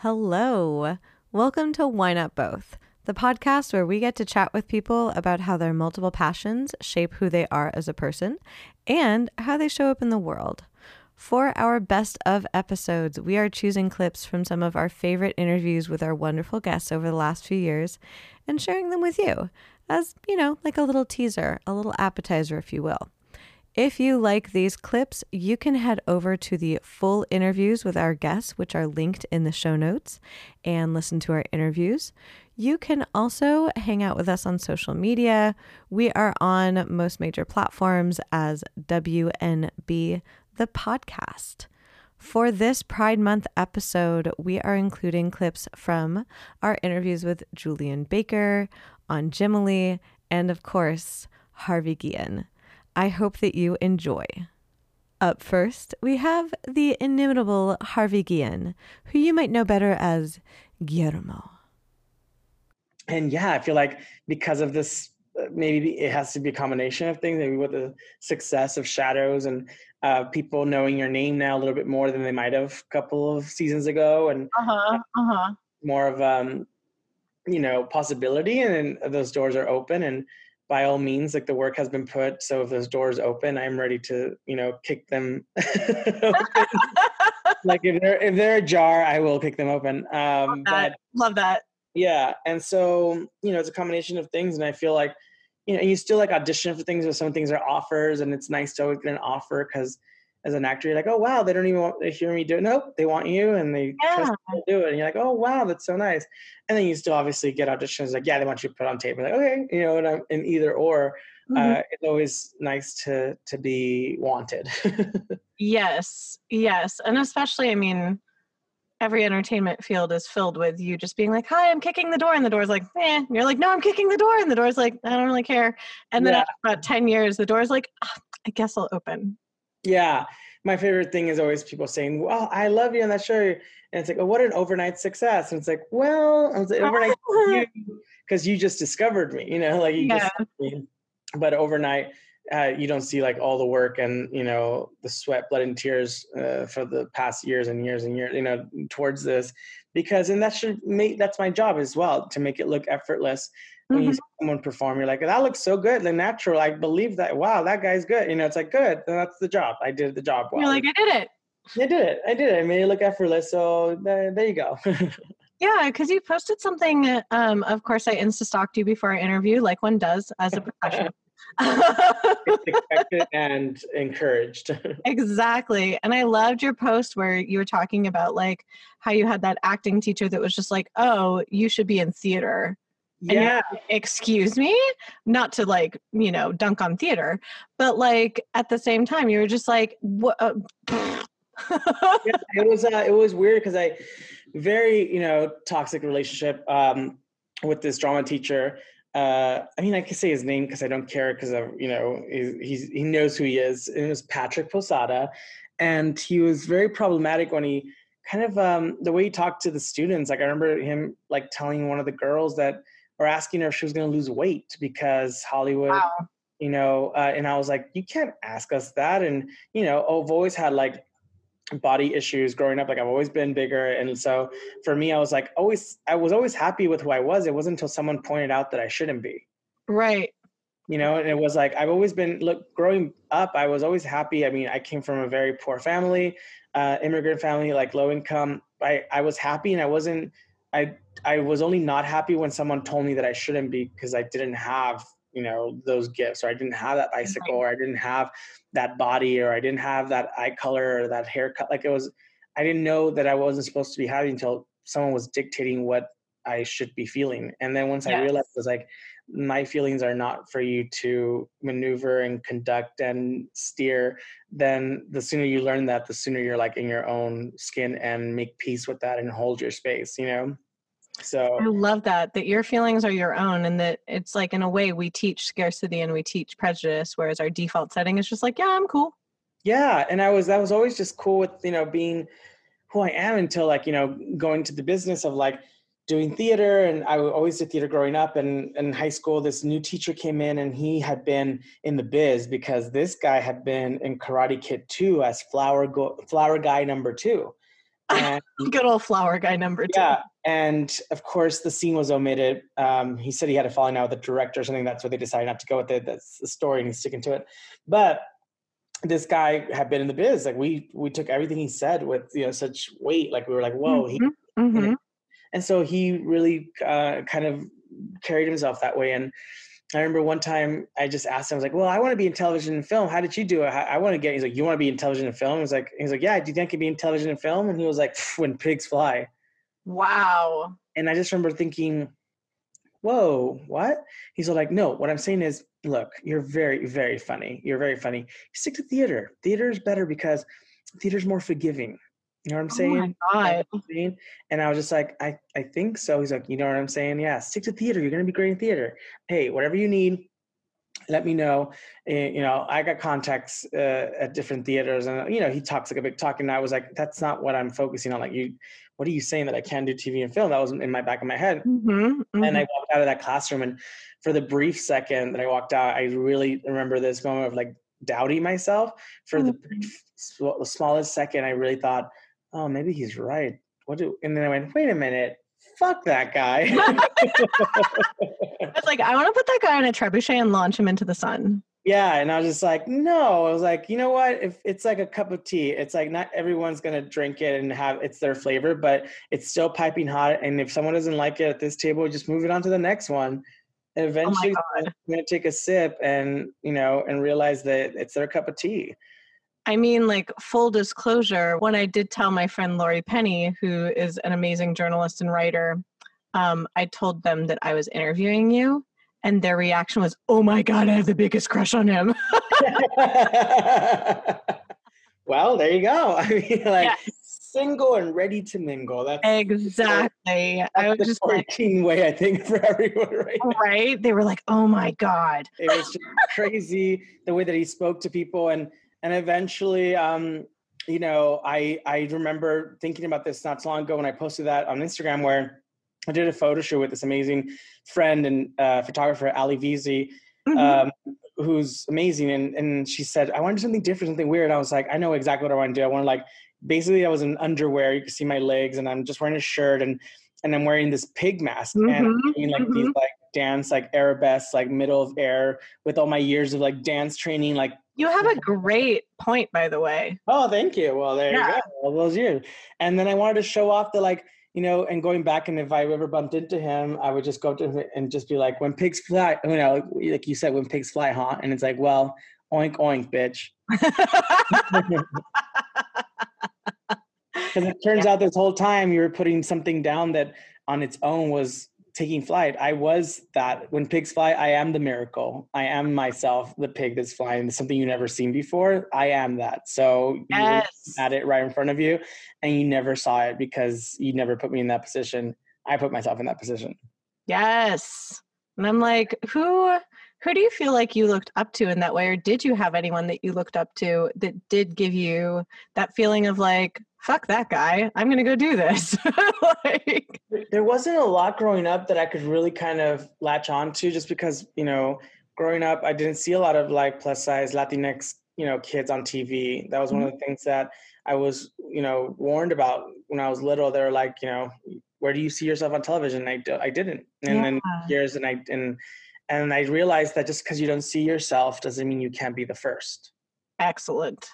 Hello. Welcome to Why Not Both, the podcast where we get to chat with people about how their multiple passions shape who they are as a person and how they show up in the world. For our best of episodes, we are choosing clips from some of our favorite interviews with our wonderful guests over the last few years and sharing them with you as, you know, like a little teaser, a little appetizer, if you will. If you like these clips, you can head over to the full interviews with our guests, which are linked in the show notes, and listen to our interviews. You can also hang out with us on social media. We are on most major platforms as WNB the podcast. For this Pride Month episode, we are including clips from our interviews with Julien Baker, Anjimile, and of course, Harvey Guillen. I hope that you enjoy. Up first, we have the inimitable Harvey Guillen, who you might know better as Guillermo. And yeah, I feel like because of this, maybe it has to be a combination of things. Maybe with the success of Shadows and uh, people knowing your name now a little bit more than they might have a couple of seasons ago, and uh-huh, uh-huh. more of um, you know possibility, and those doors are open and by all means like the work has been put so if those doors open i'm ready to you know kick them like if they're if they're ajar i will kick them open um love that. but love that yeah and so you know it's a combination of things and i feel like you know you still like audition for things or some things are offers and it's nice to always get an offer because as an actor, you're like, oh wow, they don't even want to hear me do it. Nope, they want you and they yeah. trust you to do it. And you're like, oh wow, that's so nice. And then you still obviously get auditions like, yeah, they want you to put on tape. You're like, okay, you know, and I'm in either or. Mm-hmm. Uh, it's always nice to to be wanted. yes, yes, and especially, I mean, every entertainment field is filled with you just being like, "Hi, I'm kicking the door," and the door's like, "Eh," and you're like, "No, I'm kicking the door," and the door's like, "I don't really care." And then yeah. after about ten years, the door's like, oh, "I guess I'll open." Yeah. My favorite thing is always people saying, Well, I love you on that show. And it's like, oh, what an overnight success. And it's like, well, I was like, overnight because you just discovered me, you know, like you yeah. just but overnight uh, you don't see like all the work and you know the sweat blood and tears uh, for the past years and years and years you know towards this because and that should make that's my job as well to make it look effortless when mm-hmm. you see someone perform, you're like, that looks so good, the natural. I believe that. Wow, that guy's good. You know, it's like good. That's the job. I did the job well. You're like, I did it. I did it. I did it. I made it look effortless. So there, there you go. yeah, because you posted something. Um, of course, I insta stalked you before our interview, like one does as a professional. expected and encouraged. exactly. And I loved your post where you were talking about like how you had that acting teacher that was just like, "Oh, you should be in theater." yeah like, excuse me not to like you know dunk on theater but like at the same time you were just like what uh, yeah, it was uh, it was weird because i very you know toxic relationship um with this drama teacher uh, I mean, I can say his name because I don't care because of you know he's, he knows who he is. And It was Patrick Posada, and he was very problematic when he kind of um, the way he talked to the students. Like I remember him like telling one of the girls that or asking her if she was going to lose weight because Hollywood, wow. you know, uh, and I was like, you can't ask us that. And, you know, I've always had like body issues growing up. Like I've always been bigger. And so for me, I was like, always, I was always happy with who I was. It wasn't until someone pointed out that I shouldn't be. Right. You know, and it was like, I've always been, look, growing up, I was always happy. I mean, I came from a very poor family, uh, immigrant family, like low income. I, I was happy and I wasn't, I I was only not happy when someone told me that I shouldn't be because I didn't have you know those gifts or I didn't have that bicycle or I didn't have that body or I didn't have that eye color or that haircut. Like it was, I didn't know that I wasn't supposed to be happy until someone was dictating what I should be feeling. And then once yes. I realized, it was like, my feelings are not for you to maneuver and conduct and steer, then the sooner you learn that, the sooner you're like in your own skin and make peace with that and hold your space, you know? So I love that that your feelings are your own and that it's like in a way we teach scarcity and we teach prejudice whereas our default setting is just like yeah I'm cool. yeah and i was that was always just cool with you know being who i am until like you know going to the business of like doing theater and i always did theater growing up and in high school this new teacher came in and he had been in the biz because this guy had been in karate kid 2 as flower go- flower guy number two and, good old flower guy number two yeah and of course the scene was omitted um, he said he had a falling out with the director or something that's why they decided not to go with it that's the story and he's sticking to it but this guy had been in the biz. Like we we took everything he said with you know such weight. Like we were like, whoa. Mm-hmm. He, mm-hmm. And so he really uh, kind of carried himself that way. And I remember one time I just asked him, I was like, well, I want to be in television and film. How did you do it? I, want to get, he's like, you want to be in television and film? He's like, he's like, yeah, do you think I could be in television and film? And he was like, when pigs fly. Wow. And I just remember thinking, whoa, what? He's like, no, what I'm saying is, look, you're very, very funny. You're very funny. Stick to theater. Theater is better because theater's more forgiving. You know what I'm saying? Oh my God. And I was just like, I, I think so. He's like, you know what I'm saying? Yeah, stick to theater. You're gonna be great in theater. Hey, whatever you need, let me know. And, you know, I got contacts uh, at different theaters, and you know, he talks like a big talk, and I was like, that's not what I'm focusing on. Like, you, what are you saying that I can do TV and film? That was in my back of my head. Mm-hmm, mm-hmm. And I mm-hmm. walked out of that classroom, and for the brief second that I walked out, I really remember this moment of like doubting myself. For mm-hmm. the brief, the smallest second, I really thought, oh, maybe he's right. What do? And then I went, wait a minute fuck that guy. I was like, I want to put that guy on a trebuchet and launch him into the sun. Yeah. And I was just like, no. I was like, you know what? If it's like a cup of tea, it's like not everyone's to drink it and have it's their flavor, but it's still piping hot. And if someone doesn't like it at this table, just move it on to the next one. And oh eventually, oh I'm to take a sip and, you know, and realize that it's their cup of tea. I mean, like, full disclosure, when I did tell my friend Laurie Penny, who is an amazing journalist and writer, um, I told them that I was interviewing you, and their reaction was, Oh my God, I have the biggest crush on him. well, there you go. I mean, like, yes. single and ready to mingle. That's exactly. That's I was just working like, way, I think, for everyone right Right? They were like, Oh my God. It was just crazy the way that he spoke to people. And and eventually um, you know i i remember thinking about this not so long ago when i posted that on instagram where i did a photo shoot with this amazing friend and uh, photographer ali vizi mm-hmm. um, who's amazing and and she said i want to do something different something weird i was like i know exactly what i want to do i want to like basically i was in underwear you can see my legs and i'm just wearing a shirt and and i'm wearing this pig mask mm-hmm. and I'm doing like mm-hmm. these like dance like arabesque like middle of air with all my years of like dance training like you have a great point, by the way. Oh, thank you. Well, there yeah. you go. All those years. And then I wanted to show off the like, you know, and going back, and if I ever bumped into him, I would just go to him and just be like, "When pigs fly," you know, like you said, "When pigs fly," huh? And it's like, well, oink oink, bitch. Because it turns yeah. out this whole time you were putting something down that on its own was taking flight. I was that when pigs fly, I am the miracle. I am myself, the pig that's flying, something you never seen before. I am that. So yes. you had it right in front of you and you never saw it because you never put me in that position. I put myself in that position. Yes. And I'm like, who who do you feel like you looked up to in that way or did you have anyone that you looked up to that did give you that feeling of like fuck that guy. I'm gonna go do this. Like, there wasn't a lot growing up that i could really kind of latch on to just because you know growing up i didn't see a lot of like plus size latinx you know kids on tv that was one mm-hmm. of the things that i was you know warned about when i was little. They were like you know where do you see yourself on television? I, I didn't. And yeah. then years and i and and i realized that just because you don't see yourself doesn't mean you can't be the first. Excellent.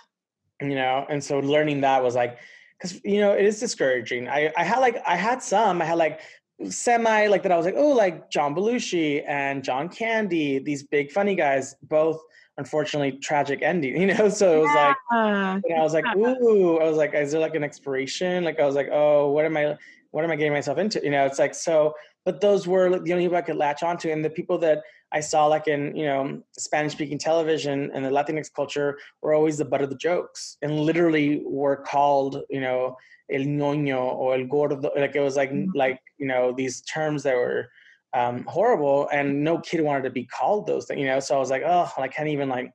You know and so learning that was like because you know it is discouraging. I I had like I had some. I had like semi like that. I was like, oh, like John Belushi and John Candy, these big funny guys, both unfortunately tragic ending. You know, so it was yeah. like, know, I was like, ooh, I was like, is there like an expiration? Like I was like, oh, what am I? What am I getting myself into? You know, it's like so. But those were the only people I could latch onto, and the people that I saw like in you know Spanish speaking television and the Latinx culture were always the butt of the jokes and literally were called you know el ñoño or el gordo like it was like mm-hmm. like you know these terms that were um, horrible and no kid wanted to be called those things you know so I was like oh I can't even like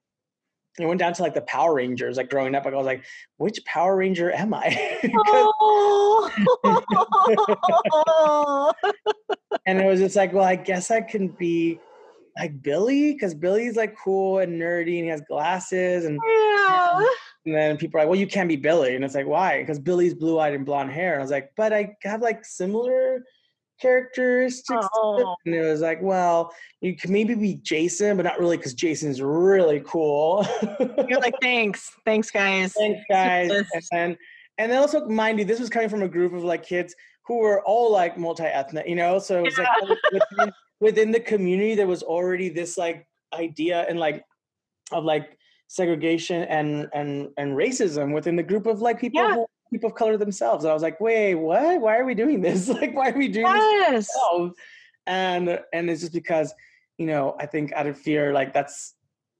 it went down to like the Power Rangers. Like growing up, like I was like, which Power Ranger am I? Oh. and it was just like, well, I guess I can be like Billy because Billy's like cool and nerdy and he has glasses and yeah. and then people are like, well, you can't be Billy. And it's like, why? Because Billy's blue eyed and blonde hair. And I was like, but I have like similar characteristics. Oh. And it was like, well, you can maybe be Jason, but not really because Jason's really cool. You're like, thanks. Thanks, guys. Thanks, guys. And and then also, mind you, this was coming from a group of like kids who were all like multi-ethnic, you know? So it was like within, the community, there was already this like idea and like of like segregation and and and racism within the group of like people Yeah. who people of color themselves. And I was like, wait, what? Why are we doing this? Like, why are we doing this? Yes. ourselves? And and it's just because, you know, I think out of fear, like that's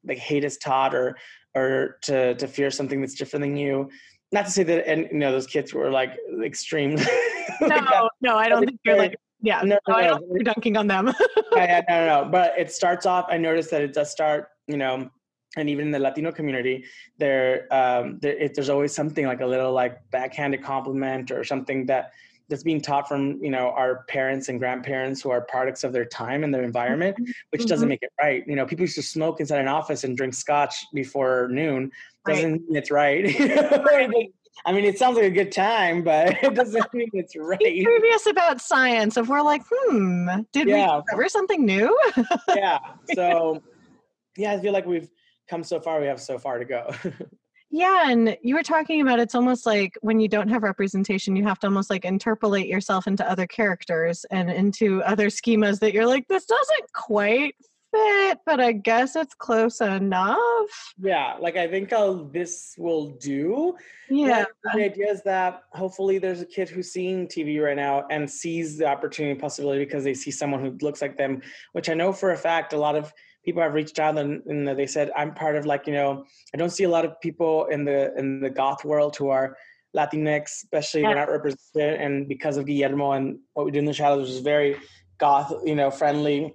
like hate is taught or or to to fear something that's different than you. Not to say that and you know those kids were like extreme. like No, that. no, I don't think you're like, yeah. No, No, no, you're dunking on them. yeah, no, no, no. But it starts off. I noticed that it does start. You know, and even in the Latino community, there, um, there it, there's always something like a little like backhanded compliment or something that that's being taught from you know our parents and grandparents who are products of their time and their environment, which doesn't Mhm. make it right. You know, people used to smoke inside an office and drink scotch before noon. Doesn't mean it's right. I mean, it sounds like a good time, but it doesn't mean it's Be right. curious about science. If we're like, hmm, did Yeah. we discover something new? yeah. So, yeah, I feel like we've come so far. We have so far to go. Yeah, and you were talking about it's almost like when you don't have representation, you have to almost like interpolate yourself into other characters and into other schemas that you're like, this doesn't quite but I guess it's close enough. yeah, like I think this will do. Yeah. But The idea is that hopefully there's a kid who's seeing TV right now and sees the opportunity and possibility because they see someone who looks like them, which I know for a fact a lot of people have reached out and, and they said I'm part of like you know I don't see a lot of people in the in the goth world who are Latinx, especially Yeah. we're not represented, and because of Guillermo and what we do in the shadows, which is very goth, you know, friendly.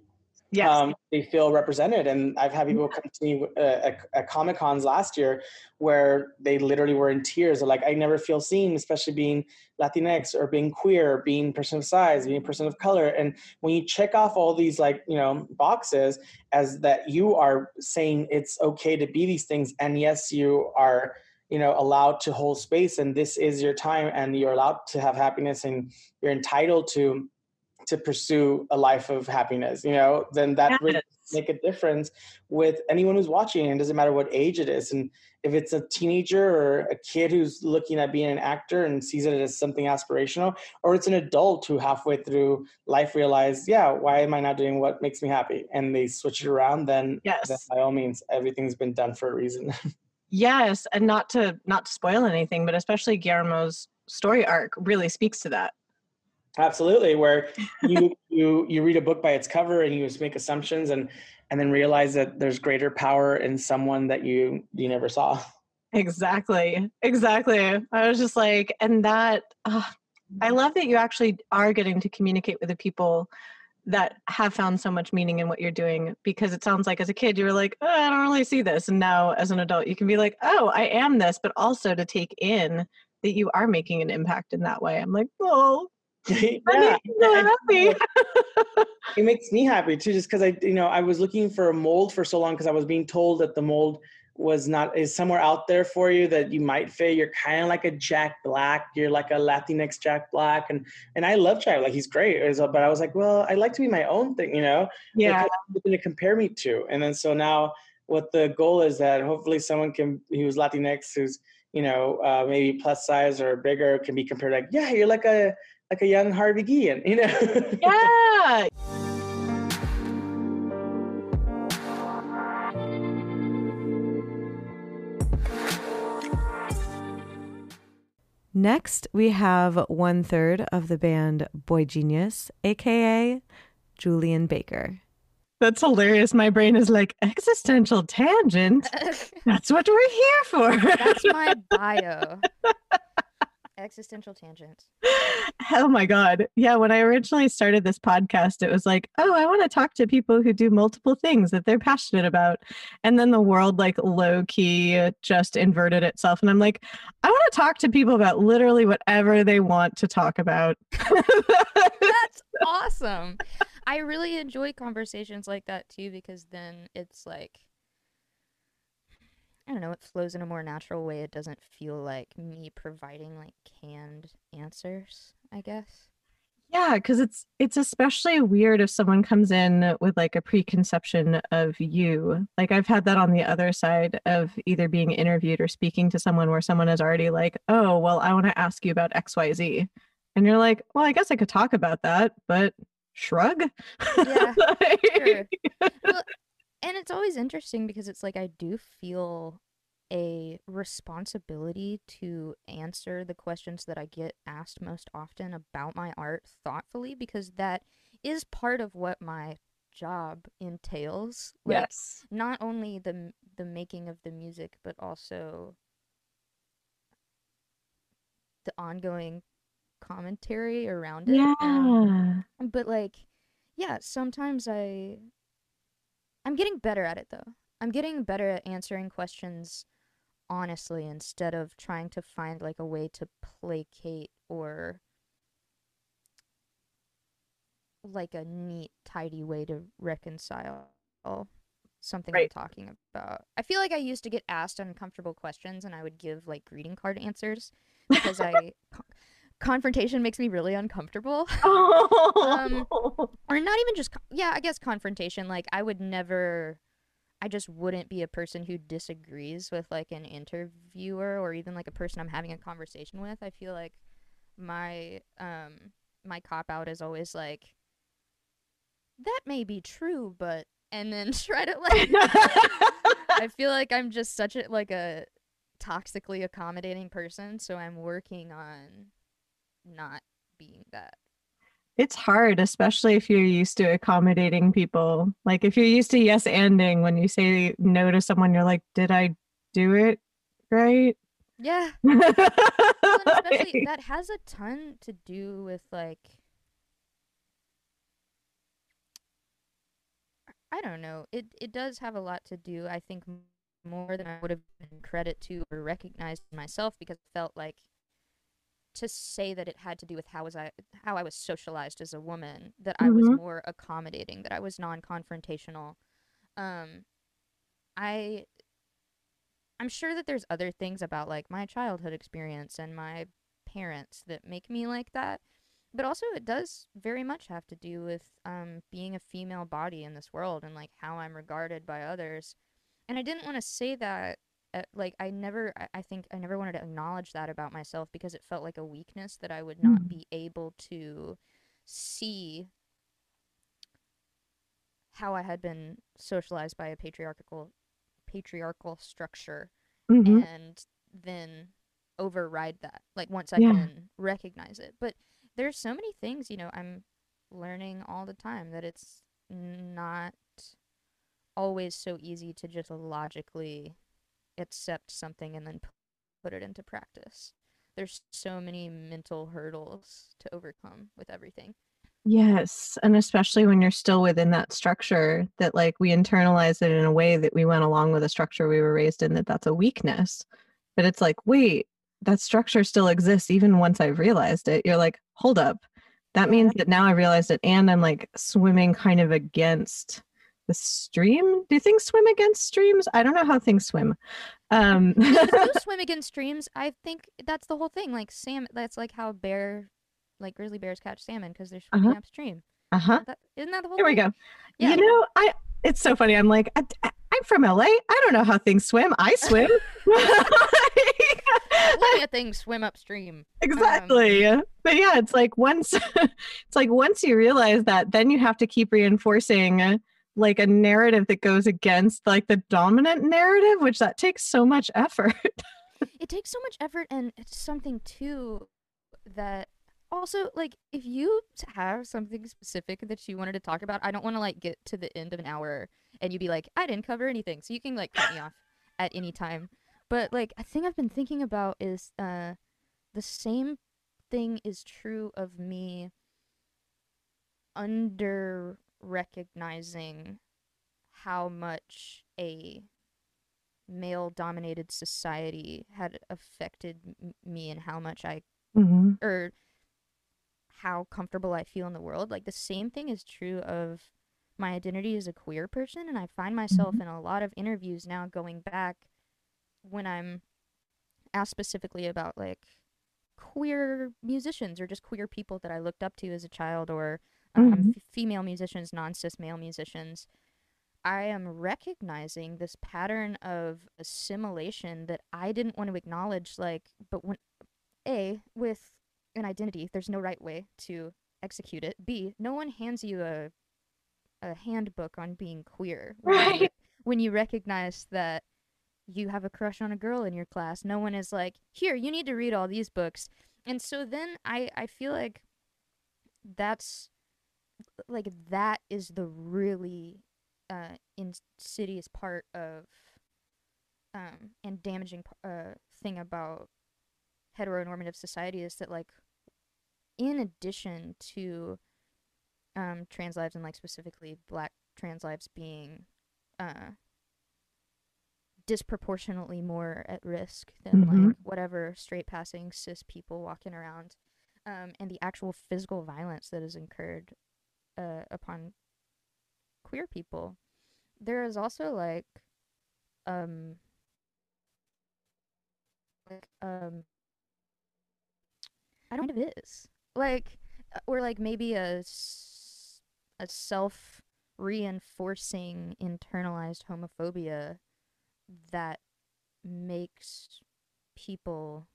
Yes. Um, they feel represented, and I've had people come to me uh, at, Comic Cons last year where they literally were in tears. They're like, "I never feel seen, especially being Latinx or being queer, being person of size, being a person of color." And when you check off all these like you know boxes as that you are saying it's okay to be these things, and yes, you are you know allowed to hold space, and this is your time, and you're allowed to have happiness, and you're entitled to to pursue a life of happiness you know then that really Yes. make a difference with anyone who's watching it doesn't matter what age it is and if it's a teenager or a kid who's looking at being an actor and sees it as something aspirational or it's an adult who halfway through life realized yeah why am i not doing what makes me happy and they switch it around then, Yes. then by all means everything's been done for a reason yes, and not to not to spoil anything, but especially Guillermo's story arc really speaks to that. Absolutely, where you you you read a book by its cover and you just make assumptions and and then realize that there's greater power in someone that you you never saw. Exactly. Exactly. I was just like, and that, uh, I love that you actually are getting to communicate with the people that have found so much meaning in what you're doing because it sounds like as a kid you were like oh, i don't really see this and now as an adult you can be like oh i am this but also to take in that you are making an impact in that way i'm like oh yeah, that makes so happy it makes me happy too, just because I you know I was looking for a mold for so long because I was being told that the mold was not is somewhere out there for you that you might fit. You're kind of like a Jack Black. You're like a Latinx Jack Black, and and I love Jack. Like he's great. But I was like, well, I like to be my own thing, you know. yeah Something to compare me to. And then so now what the goal is that hopefully someone can who's Latinx who's you know uh, maybe plus size or bigger can be compared like yeah you're like a like a young Harvey Guillen you know yeah Next, we have one third of the band Boy Genius, aka Julien Baker. That's hilarious. My brain is like existential tangent. That's what we're here for. That's my bio. Existential tangents. Oh my God. Yeah. When I originally started this podcast, it was like, oh, I want to talk to people who do multiple things that they're passionate about. And then the world, like, low key just inverted itself. And I'm like, I want to talk to people about literally whatever they want to talk about. That's awesome. I really enjoy conversations like that too because then it's like I don't know, it flows in a more natural way. It doesn't feel like me providing like canned answers, I guess. Yeah, because it's it's especially weird if someone comes in with like a preconception of you. Like I've had that on the other side of either being interviewed or speaking to someone where someone is already like, "Oh, well, I want to ask you about X, Y, Z," and you're like, "Well, I guess I could talk about that, but shrug." Yeah, sure. Well, and it's always interesting because it's like I do feel a responsibility to answer the questions that I get asked most often about my art thoughtfully because that is part of what my job entails. Like, yes. Not only the the making of the music, but also the ongoing commentary around it. Yeah. Um, but like, yeah, sometimes I I'm getting better at it though. I'm getting better at answering questions honestly instead of trying to find like a way to placate or like a neat, tidy way to reconcile something Right. I'm talking about. I feel like I used to get asked uncomfortable questions and I would give like greeting card answers because I confrontation makes me really uncomfortable. Oh. or not even just yeah i guess confrontation like i would never i just wouldn't be a person who disagrees with like an interviewer or even like a person i'm having a conversation with i feel like my um my cop out is always like that may be true but and then try to like i feel like i'm just such a like a toxically accommodating person so i'm working on not being that It's hard, especially if you're used to accommodating people. Like if you're used to yes anding when you say no to someone, you're like, did I do it right? yeah Well, especially that has a ton to do with like I don't know. It it does have a lot to do. I think more than I would have been credit to or recognized myself because it felt like to say that it had to do with how was I how I was socialized as a woman that I was Mhm. more accommodating that I was non-confrontational. Um I I'm sure that there's other things about like my childhood experience and my parents that make me like that. But also it does very much have to do with um being a female body in this world and like how I'm regarded by others. And I didn't want to say that uh, like I never I, I think I never wanted to acknowledge that about myself because it felt like a weakness that I would not Mm. be able to see how I had been socialized by a patriarchal patriarchal structure Mhm. and then override that like once i Yeah. can recognize it but there's so many things you know i'm learning all the time that it's not always so easy to just logically accept something and then put it into practice there's so many mental hurdles to overcome with everything Yes. And especially when you're still within that structure, that like we internalize it in a way that we went along with a structure we were raised in, that that's a weakness. But it's like, wait, that structure still exists even once I've realized it. You're like, hold up. That means that now I realized it and I'm like swimming kind of against the stream. Do things swim against streams? I don't know how things swim. Um do swim against streams. I think that's the whole thing. Like Sam, that's like how bear, like grizzly bears catch salmon because they're swimming Uh-huh. upstream. uh-huh. That, isn't that the whole Here we go. Yeah. You know, I it's so funny. I'm like, I, am from LA. I don't know how things swim. I swim. Plenty of things swim upstream. exactly. but yeah, it's like once it's like once you realize that, then you have to keep reinforcing uh, like a narrative that goes against like the dominant narrative, which that takes so much effort. It takes so much effort, and it's something too that also like if you have something specific that you wanted to talk about, I don't want to like get to the end of an hour and you be like, I didn't cover anything, so you can like cut me off at any time. But like a thing I've been thinking about is uh the same thing is true of me under recognizing how much a male dominated society had affected m- me and how much I hmm or how comfortable I feel in the world. Like the same thing is true of my identity as a queer person and I find myself in a lot of interviews now going back when I'm asked specifically about like queer musicians or just queer people that I looked up to as a child or um, Mhm. f- female musicians, non-cis male musicians. I am recognizing this pattern of assimilation that I didn't want to acknowledge like but when a with an identity there's no right way to execute it. B no one hands you a a handbook on being queer. When you- Right. When you recognize that you have a crush on a girl in your class, no one is like, "Here, you need to read all these books." And so then I I feel like that's like that is the really uh insidious part of um and damaging uh thing about heteronormative society is that like in addition to um trans lives and like specifically black trans lives being uh disproportionately more at risk than Mhm. like whatever straight passing cis people walking around um and the actual physical violence that is incurred uh upon queer people there is also like um like um I don't know it is. Like uh, or like maybe a a self reinforcing internalized homophobia that makes people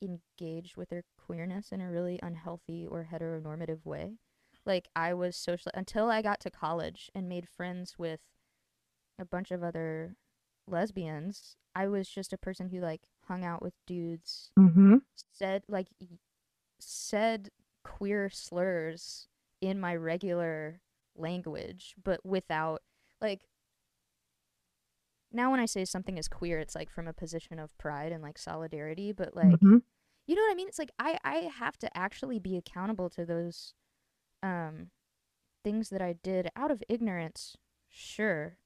engage with their queerness in a really unhealthy or heteronormative way. Like I was social until I got to college and made friends with a bunch of other lesbians. I was just a person who like hung out with dudes hmm said like said queer slurs in my regular language but without like now when i say something is queer it's like from a position of pride and like solidarity but like hmm you know what i mean it's like i i have to actually be accountable to those um things that i did out of ignorance sure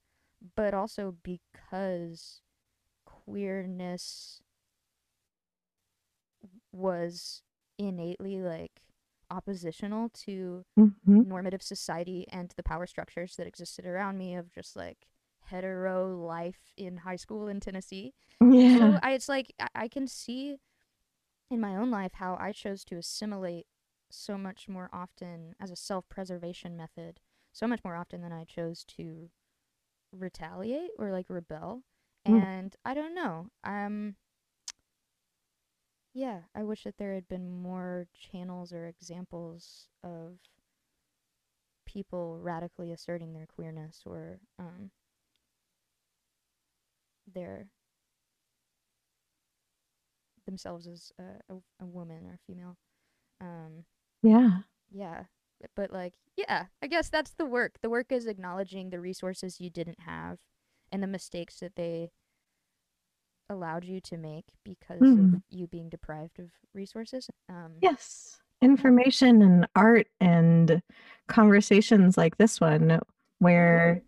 but also because queerness was innately like oppositional to hmm normative society and to the power structures that existed around me of just like hetero life in high school in Tennessee. Yeah. So I, it's like I, I can see in my own life how I chose to assimilate so much more often as a self-preservation method, so much more often than I chose to retaliate or like rebel. Mm. And I don't know. Um yeah, I wish that there had been more channels or examples of people radically asserting their queerness or um their themselves as a, a, a woman or female. Um yeah. yeah, but- like yeah, I guess that's the work. The work is acknowledging the resources you didn't have and the mistakes that they allowed you to make because Mm. of you being deprived of resources. Um Yes. Information and art and conversations like this one, where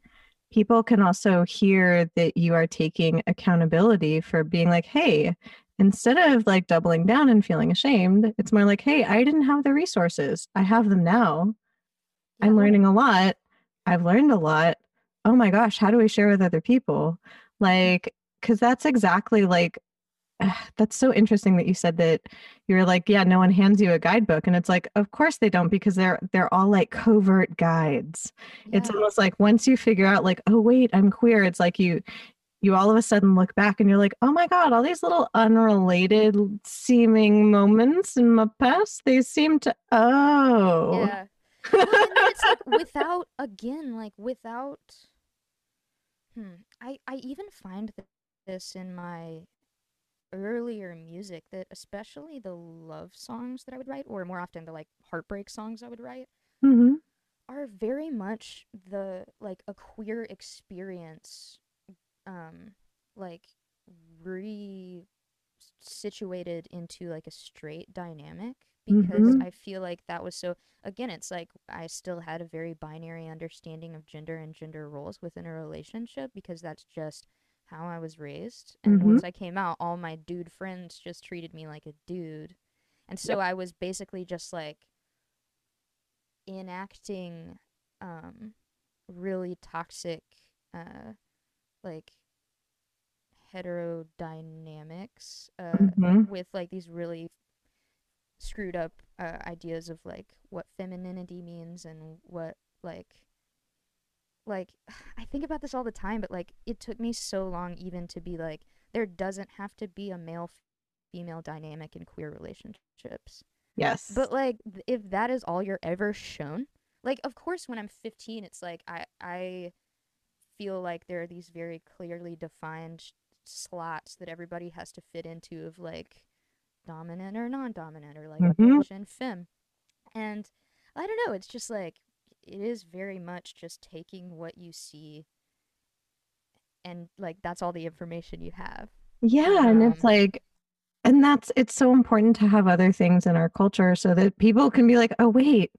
people can also hear that you are taking accountability for being like, hey, instead of like doubling down and feeling ashamed, it's more like, hey, I didn't have the resources. I have them now. I'm learning a lot. I've learned a lot. Oh my gosh, how do we share with other people? Like, because that's exactly like, that's so interesting that you said that you're like, yeah, no one hands you a guidebook, and it's like, of course they don't, because they're they're all like covert guides. It's almost like once you figure out, like, oh wait, I'm queer. It's like you you all of a sudden look back and you're like, oh my god, all these little unrelated seeming moments in my past, they seem to oh. Yeah. Well, it's like without again, like without. Hmm. I I even find th- this in my earlier music that especially the love songs that I would write, or more often the like heartbreak songs I would write, hmm are very much the like a queer experience, um, like re situated into like a straight dynamic because Mhm. I feel like that was so again it's like I still had a very binary understanding of gender and gender roles within a relationship because that's just how I was raised and Mhm. once I came out all my dude friends just treated me like a dude and so Yep. I was basically just like enacting um really toxic uh like heterodynamics uh Mhm. with like these really screwed up uh, ideas of like what femininity means and what like like I think about this all the time but like it took me so long even to be like there doesn't have to be a male female dynamic in queer relationships Yes. but like if that is all you're ever shown, like of course when I'm 15 it's like I I feel like there are these very clearly defined slots that everybody has to fit into of like dominant or non-dominant or like Mhm. butch and femme. And I don't know, it's just like it is very much just taking what you see and like that's all the information you have. Yeah, and it's Um, like, and that's it's so important to have other things in our culture so that people can be like, oh wait,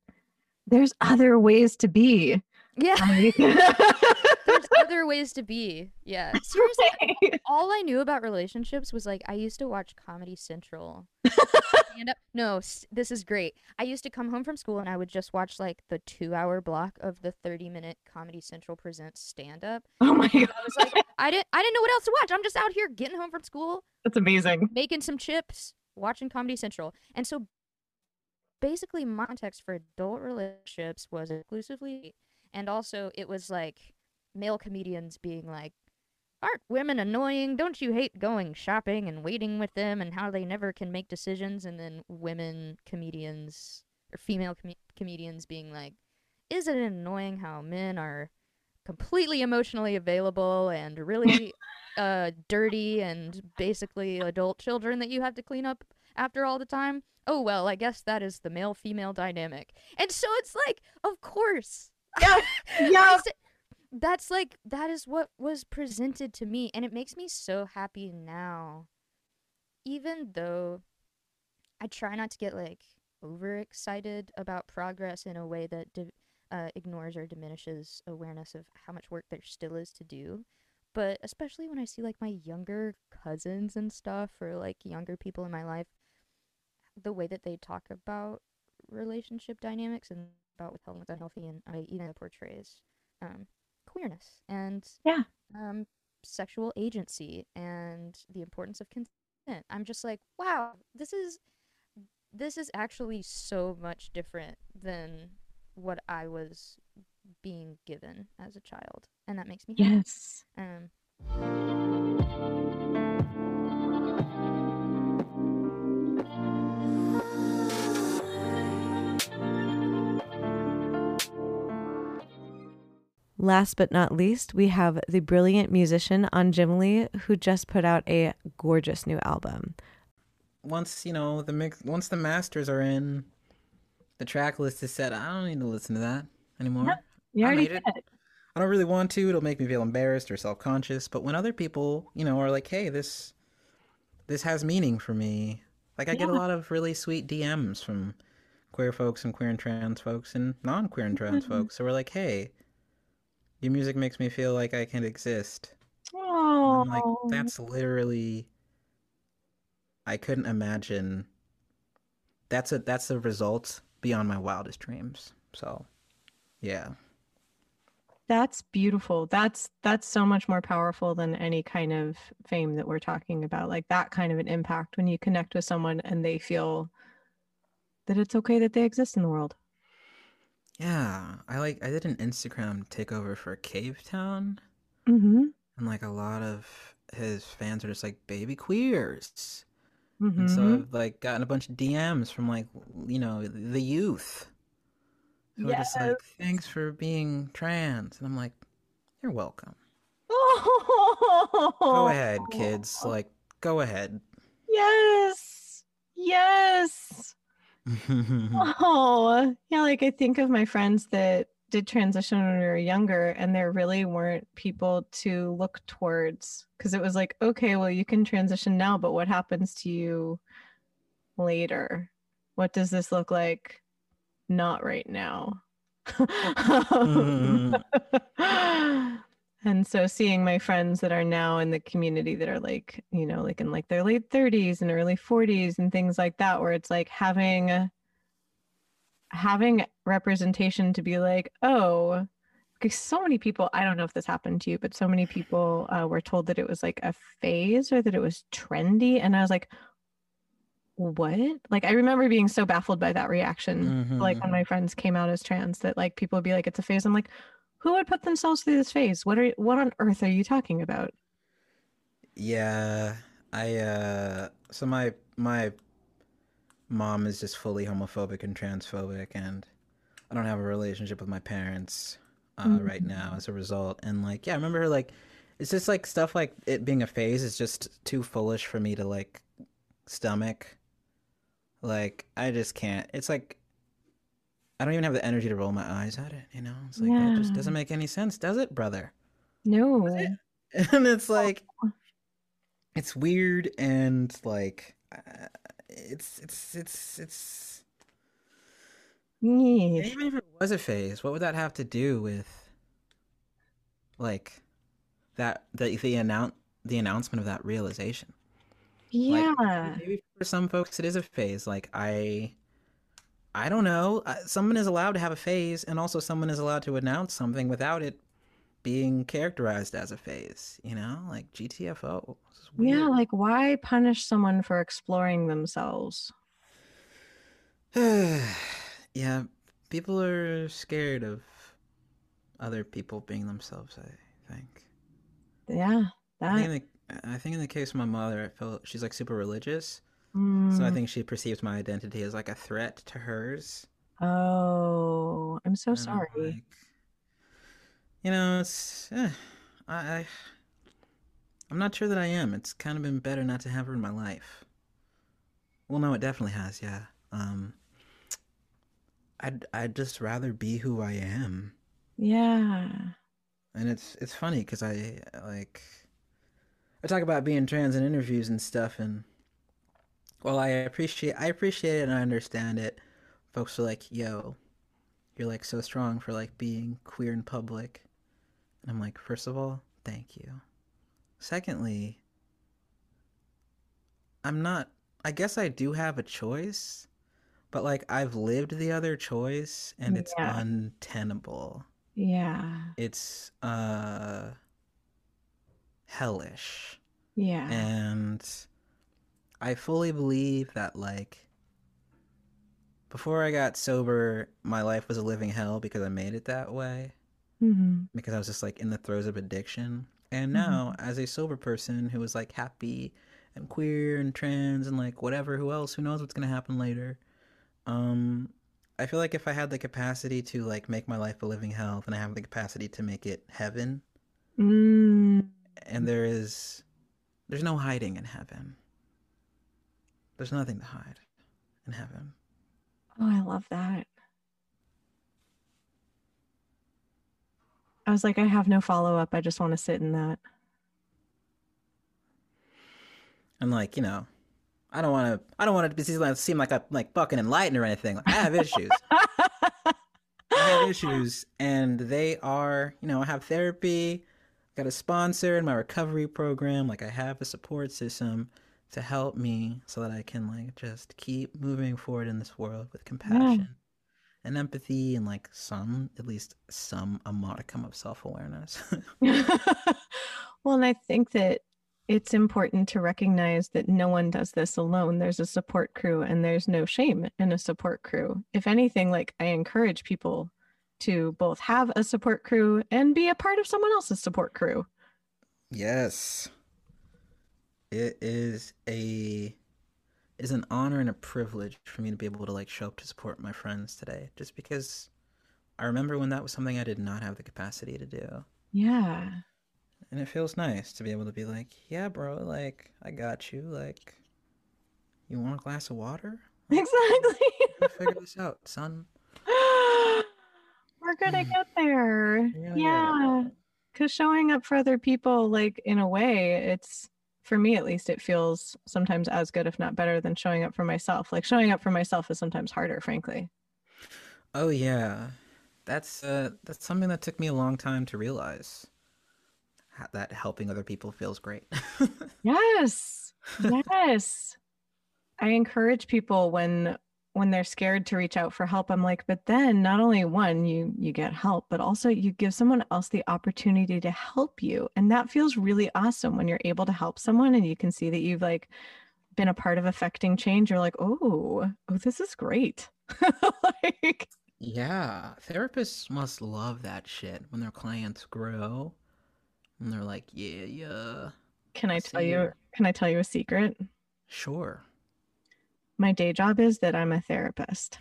there's other ways to be. Yeah. Like- There's other ways to be. Yeah. Seriously, all I knew about relationships was like I used to watch Comedy Central. stand up. No, this is great. I used to come home from school and I would just watch like the two-hour block of the thirty-minute Comedy Central presents stand-up. oh my god, I was like, I didn't, I didn't know what else to watch. I'm just out here getting home from school, that's amazing. making some chips, watching Comedy Central, and so basically my context for adult relationships was exclusively, and also it was like male comedians being like. Aren't women annoying? Don't you hate going shopping and waiting with them and how they never can make decisions? And then women comedians or female com- comedians being like, Isn't it annoying how men are completely emotionally available and really uh, dirty and basically adult children that you have to clean up after all the time? Oh, well, I guess that is the male female dynamic. And so it's like, of course. Yeah, yeah. That's like that is what was presented to me and it makes me so happy now. Even though i try not to get like overexcited about progress in a way that di- uh, ignores or diminishes awareness of how much work there still is to do but especially when i see like my younger cousins and stuff or like younger people in my life the way that they talk about relationship dynamics and about what's healthy and unhealthy and uh, even portrays um, queerness and Yeah. um, sexual agency and the importance of consent. I'm just like, wow, this is this is actually so much different than what I was being given as a child, and that makes me happy. Yes. Um, Last but not least, we have the brilliant musician Anjimile who just put out a gorgeous new album. once you know the mix once the masters are in the track list is set. I don't need to listen to that anymore. You I already made it. i don't really want to. It'll make me feel embarrassed or self-conscious. But when other people you know are like hey this this has meaning for me like i get a lot of really sweet dms from queer folks and queer and trans folks and non-queer and trans Mhm. folks. So we're like hey your music makes me feel like i can exist Oh, like, that's literally. I couldn't imagine. That's a that's a result beyond my wildest dreams. So, yeah, That's beautiful. That's that's so much more powerful than any kind of fame that we're talking about. Like that kind of an impact when you connect with someone and they feel that it's okay that they exist in the world. Yeah. I like. I did an Instagram takeover for Cavetown, Mm-hmm. and like a lot of his fans are just like baby queers, Mm-hmm. and so I've like gotten a bunch of DMs from like you know the youth. Who are just like, thanks for being trans, and I'm like, you're welcome. Go ahead, kids. Like, go ahead. Yes. Yes. Oh, yeah. Like I think of my friends that did transition when we were younger, and there really weren't people to look towards because it was like, okay, well, you can transition now, but what happens to you later? What does this look like? Not right now. Mm. and so seeing my friends that are now in the community that are like you know like in like their late 30s and early 40s and things like that where it's like having having representation to be like oh because so many people i don't know if this happened to you but so many people uh, were told that it was like a phase or that it was trendy and i was like what like i remember being so baffled by that reaction like Mhm. when my friends came out as trans that like people would be like it's a phase i'm like who would put themselves through this phase what are what on earth are you talking about Yeah, I uh so my my mom is just fully homophobic and transphobic and I don't have a relationship with my parents uh right now as a result. And like yeah, I remember her like it's just like stuff like it being a phase is just too foolish for me to like stomach. Like I just can't. It's like I don't even have the energy to roll my eyes at it, you know? It's like that just doesn't make any sense, does it, brother? no and it's like it's weird and like uh, it's it's it's it's Yeah. even if it was a phase what would that have to do with like that the the announce the announcement of that realization Like, yeah maybe for some folks it is a phase like i i don't know uh, someone is allowed to have a phase and also someone is allowed to announce something without it being characterized as a phase you know like gtfo yeah like why punish someone for exploring themselves yeah, people are scared of other people being themselves. I think. yeah I think, in the, I think in the case of my mother, I felt she's like super religious, so I mm, think she perceives my identity as like a threat to hers. oh i'm so and I'm sorry like, you know, it's eh, I, I I'm not sure that I am. It's kind of been better not to have her in my life. Well, no, it definitely has. Yeah. Um. I'd I'd just rather be who I am. yeah And it's it's funny because I like I talk about being trans in interviews and stuff, and well, I appreciate I appreciate it and I understand it. Folks are like, "Yo, you're like so strong for like being queer in public," and I'm like, first of all, thank you. Secondly, I'm not. I guess I do have a choice, but like I've lived the other choice, and it's Yeah. untenable yeah it's uh hellish yeah and i fully believe that like before i got sober my life was a living hell because i made it that way. Mhm. because i was just like in the throes of addiction. And Mhm. now as a sober person who is like happy and queer and trans and like whatever who else who knows what's going to happen later um i feel like if i had the capacity to like make my life a living hell then i have the capacity to make it heaven. Mm, and there is there's no hiding in heaven there's nothing to hide in heaven. Oh i love that. I was like i have no follow-up. I just want to sit in that. And like you know i don't want to i don't want it to be- seem like i'm like fucking enlightened or anything. Like, i have issues. I have issues and they are you know i have therapy got a sponsor in my recovery program like i have a support system to help me so that i can like just keep moving forward in this world with compassion and empathy and like some at least some a modicum of self-awareness well, and I think that it's important to recognize that no one does this alone. There's a support crew, and there's no shame in a support crew. If anything, like I encourage people to both have a support crew and be a part of someone else's support crew. Yes. It is a it is an honor and a privilege for me to be able to like show up to support my friends today just because I remember when that was something I did not have the capacity to do. Yeah. And it feels nice to be able to be like, "Yeah, bro, like I got you. Like you want a glass of water? Exactly. Figure this out, son." we're gonna mm. get there. Yeah, Yeah. Cause showing up for other people, like in a way, it's for me at least, it feels sometimes as good, if not better, than showing up for myself. Like showing up for myself is sometimes harder, frankly. Oh yeah, that's uh, that's something that took me a long time to realize. That helping other people feels great. Yes. Yes. I encourage people when when they're scared to reach out for help. I'm like, but then not only one, you you get help, but also you give someone else the opportunity to help you. And that feels really awesome when you're able to help someone and you can see that you've like been a part of affecting change. You're like, oh, oh, this is great. like yeah, therapists must love that shit when their clients grow, and they're like, yeah, yeah, can I I tell you you. can I tell you a secret? sure, My day job is that I'm a therapist.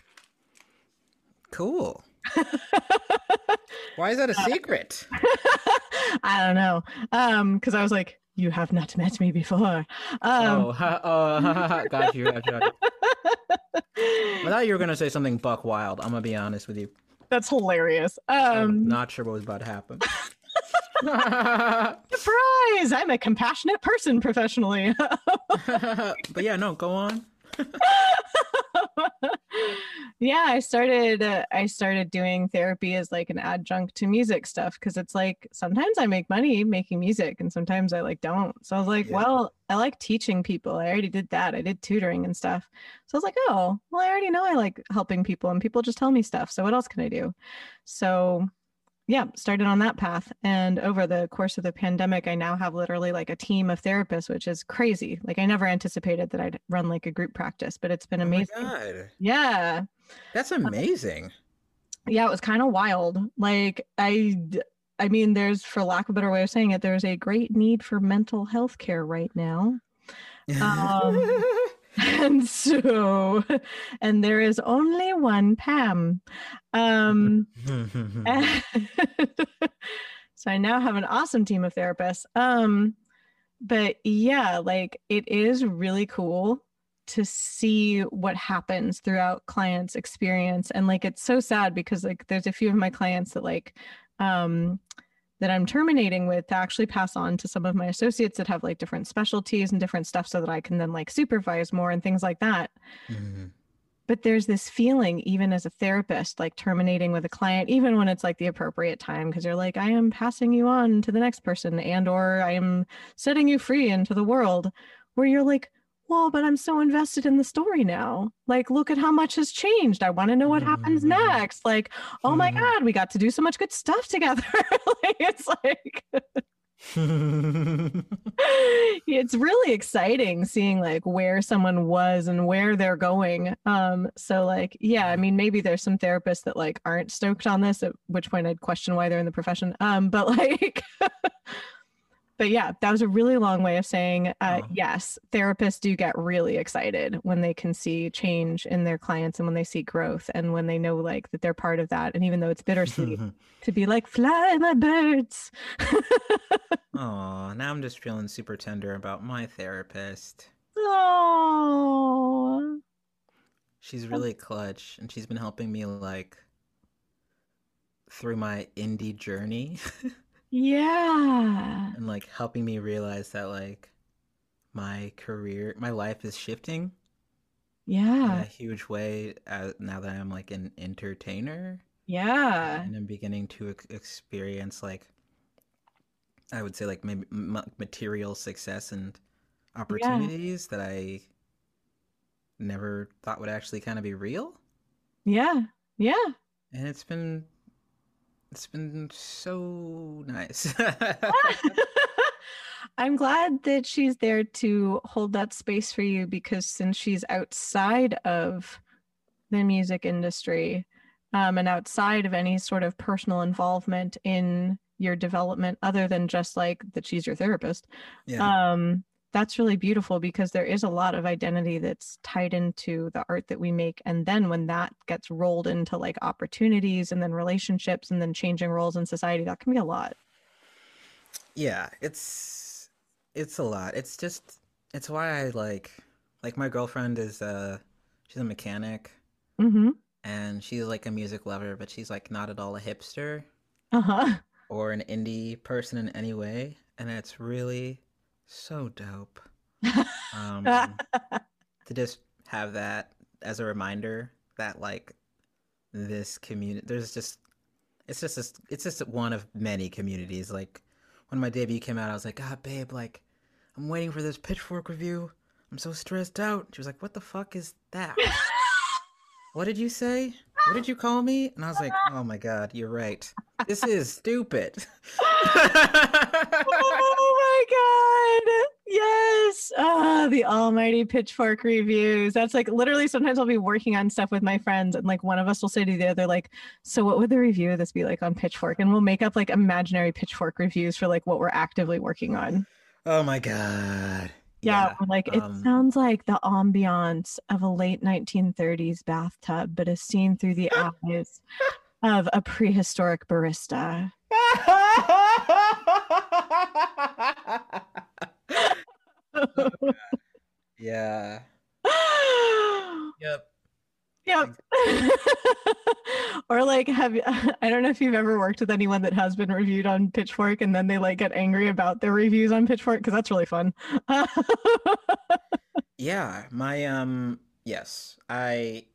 cool. Why is that a secret? I don't know. Um, because I was like, you have not met me before. Um, oh, ha, oh, ha, ha, ha, got you. Got you, got you. I thought you were gonna say something buck wild. I'm gonna be honest with you. that's hilarious. I'm Um, not sure what was about to happen. surprise! I'm a compassionate person professionally. but yeah, no, go on. yeah, I started. Uh, I started doing therapy as like an adjunct to music stuff because it's like sometimes I make money making music and sometimes I like don't. So I was like, Yeah. well, I like teaching people. I already did that. I did tutoring and stuff. So I was like, oh, well, I already know I like helping people and people just tell me stuff. So what else can I do? So yeah, started on that path. And over the course of the pandemic, I now have literally like a team of therapists, which is crazy. Like I never anticipated that I'd run like a group practice, but it's been Oh amazing. god, yeah. that's amazing. Yeah, it was kind of wild. Like I I mean, there's for lack of a better way of saying it, there's a great need for mental health care right now. Um, and so and there is only one Pam. Um so I now have an awesome team of therapists. Um, but yeah, like it is really cool to see what happens throughout clients' experience. And like it's so sad because like there's a few of my clients that like um that I'm terminating with to actually pass on to some of my associates that have like different specialties and different stuff so that I can then like supervise more and things like that Mhm. but there's this feeling even as a therapist like terminating with a client even when it's like the appropriate time because you're like i am passing you on to the next person and or i am setting you free into the world where you're like well but i'm so invested in the story now. Like look at how much has changed. I want to know what happens Mhm. next. Like oh my Mhm. god we got to do so much good stuff together. Like, it's like it's really exciting seeing like where someone was and where they're going. Um so like yeah i mean maybe there's some therapists that like aren't stoked on this at which point i'd question why they're in the profession. Um but like but yeah that was a really long way of saying uh Oh. yes therapists do get really excited when they can see change in their clients and when they see growth and when they know like that they're part of that and even though it's bittersweet to be like fly in my birds Oh, now I'm just feeling super tender about my therapist. oh She's really clutch, and she's been helping me like through my indie journey, Yeah. and like helping me realize that like my career, my life is shifting in Yeah. a huge way as, now that I'm like an entertainer, Yeah. and I'm beginning to ex- experience like I would say like maybe material success and opportunities that I never thought would actually kind of be real. Yeah. Yeah. and it's been it's been so nice. I'm glad that she's there to hold that space for you because since she's outside of the music industry um, and outside of any sort of personal involvement in your development, other than just like that she's your therapist, yeah. um that's really beautiful because there is a lot of identity that's tied into the art that we make and then when that gets rolled into like opportunities and then relationships and then changing roles in society that can be a lot. Yeah it's it's a lot. It's just it's why i like like my girlfriend is uh she's a mechanic mm-hmm. and she's like a music lover, but she's like not at all a hipster Uh huh. or an indie person in any way, and it's really so dope. Um, to just have that as a reminder that like this community, there's just it's just this, it's just one of many communities. Like when my debut came out, I was like, God, babe, like I'm waiting for this Pitchfork review. I'm so stressed out. She was like, What the fuck is that? what did you say? What did you call me? And I was like, Oh my god, you're right. This is stupid. oh my god. Yes. Ah the almighty pitchfork reviews. That's like literally sometimes i'll be working on stuff with my friends and like one of us will say to the other like so what would the review of this be like on pitchfork? And we'll make up like imaginary pitchfork reviews for like what we're actively working on. Oh my god. yeah, we're like it um, sounds like the ambiance of a late 1930s bathtub but is seen through the eyes of a prehistoric barista Yeah. Yep. Yep. or like have you- I don't know if you've ever worked with anyone that has been reviewed on Pitchfork and then they like get angry about their reviews on Pitchfork because that's really fun. Yeah, my um yes. I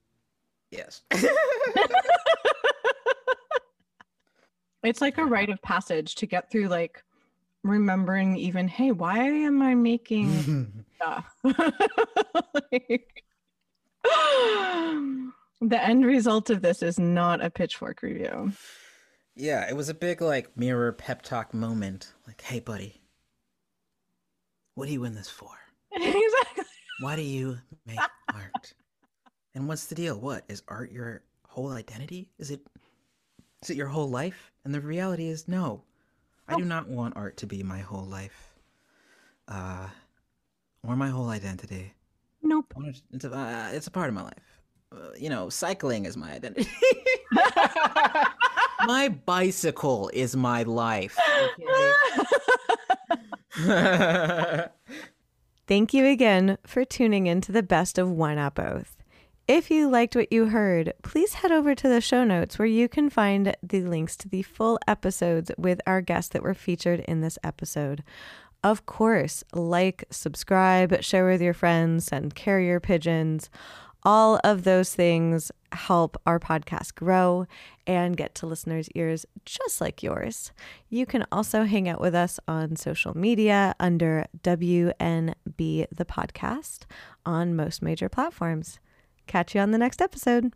yes. it's like a rite of passage to get through like remembering even hey why am I making stuff? Like, the end result of this is not a Pitchfork review. yeah, it was a big like mirror pep talk moment. Like, hey buddy, what do you win this for? exactly. Why do you make art? And what's the deal? What is art your whole identity? Is it is it your whole life? And the reality is no. I do not want art to be my whole life. Uh or my whole identity. Nope. I want it- It's a, uh, it's a part of my life. Uh, you know, cycling is my identity. my bicycle is my life. okay? Thank you again for tuning in to the best of Why Not Both. If you liked what you heard, please head over to the show notes where you can find the links to the full episodes with our guests that were featured in this episode. Of course, like, subscribe, share with your friends, send carrier pigeons. All of those things help our podcast grow and get to listeners' ears just like yours. You can also hang out with us on social media under WNB the podcast on most major platforms. Catch you on the next episode.